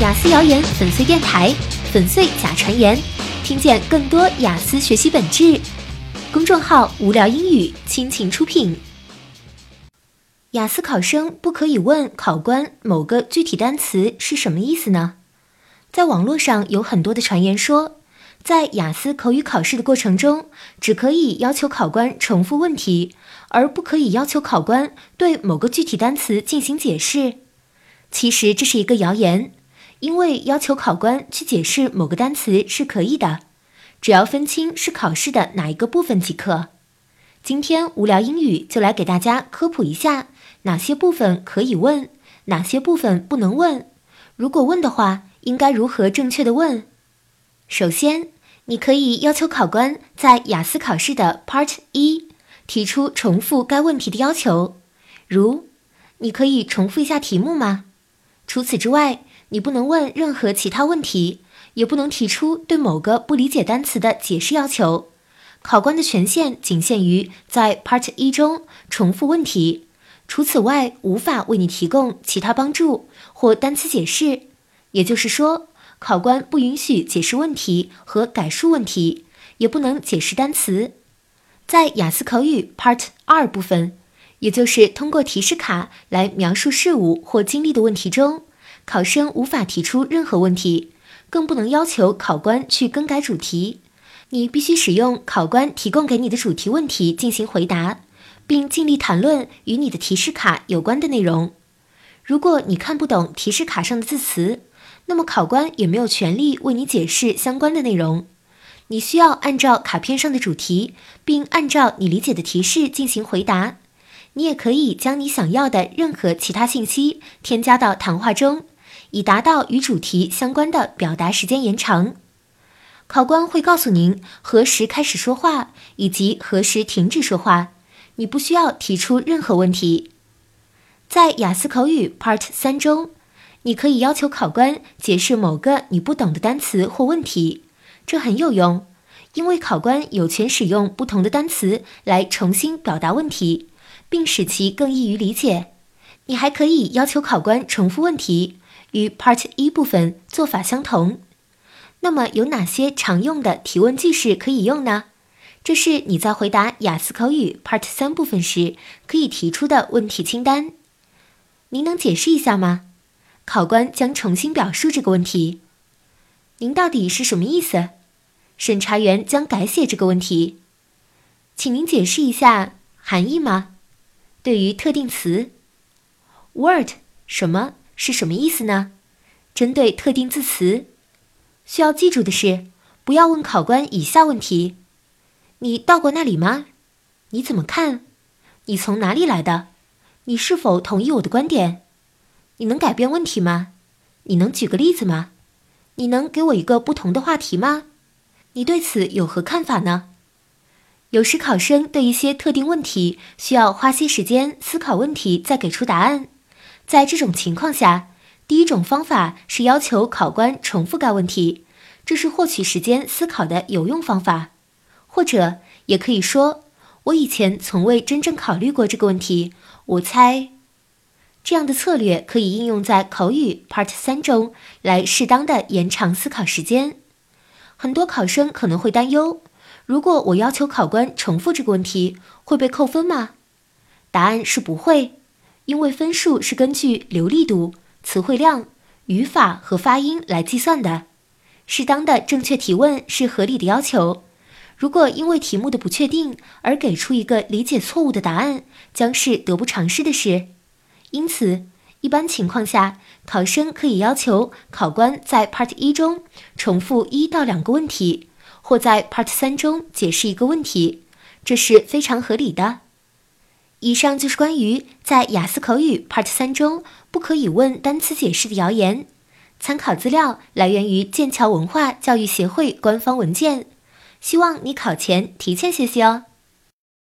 雅思谣言粉碎电台，粉碎假传言，听见更多雅思学习本质。公众号无聊英语倾情出品。雅思考生不可以问考官某个具体单词是什么意思呢？在网络上有很多的传言说，在雅思口语考试的过程中，只可以要求考官重复问题，而不可以要求考官对某个具体单词进行解释。其实这是一个谣言，因为要求考官去解释某个单词是可以的，只要分清是考试的哪一个部分即可。今天无聊英语就来给大家科普一下，哪些部分可以问，哪些部分不能问。如果问的话，应该如何正确的问？首先，你可以要求考官在雅思考试的 Part 一提出重复该问题的要求，如：你可以重复一下题目吗？除此之外，你不能问任何其他问题，也不能提出对某个不理解单词的解释要求。考官的权限仅限于在 Part 一中重复问题，除此外无法为你提供其他帮助或单词解释。也就是说，考官不允许解释问题和改述问题，也不能解释单词。在雅思口语 Part 二部分。也就是通过提示卡来描述事物或经历的问题中，考生无法提出任何问题，更不能要求考官去更改主题。你必须使用考官提供给你的主题问题进行回答，并尽力谈论与你的提示卡有关的内容。如果你看不懂提示卡上的字词，那么考官也没有权利为你解释相关的内容。你需要按照卡片上的主题，并按照你理解的提示进行回答。你也可以将你想要的任何其他信息添加到谈话中，以达到与主题相关的表达时间延长。考官会告诉您何时开始说话以及何时停止说话，你不需要提出任何问题。在雅思口语 Part 三中，你可以要求考官解释某个你不懂的单词或问题，这很有用，因为考官有权使用不同的单词来重新表达问题。并使其更易于理解。你还可以要求考官重复问题，与 Part 一部分做法相同。那么有哪些常用的提问句式可以用呢？这是你在回答雅思口语 Part 三部分时可以提出的问题清单。您能解释一下吗？考官将重新表述这个问题。您到底是什么意思？审查员将改写这个问题。请您解释一下含义吗？对于特定词，word 什么是什么意思呢？针对特定字词，需要记住的是，不要问考官以下问题：你到过那里吗？你怎么看？你从哪里来的？你是否同意我的观点？你能改变问题吗？你能举个例子吗？你能给我一个不同的话题吗？你对此有何看法呢？有时考生对一些特定问题需要花些时间思考问题，再给出答案。在这种情况下，第一种方法是要求考官重复该问题，这是获取时间思考的有用方法。或者也可以说：“我以前从未真正考虑过这个问题，我猜。”这样的策略可以应用在口语 Part 三中，来适当的延长思考时间。很多考生可能会担忧。如果我要求考官重复这个问题，会被扣分吗？答案是不会，因为分数是根据流利度、词汇量、语法和发音来计算的。适当的正确提问是合理的要求。如果因为题目的不确定而给出一个理解错误的答案，将是得不偿失的事。因此，一般情况下，考生可以要求考官在 Part 一中重复一到两个问题。或在 Part 三中解释一个问题，这是非常合理的。以上就是关于在雅思口语 Part 三中不可以问单词解释的谣言。参考资料来源于剑桥文化教育协会官方文件。希望你考前提前学习哦。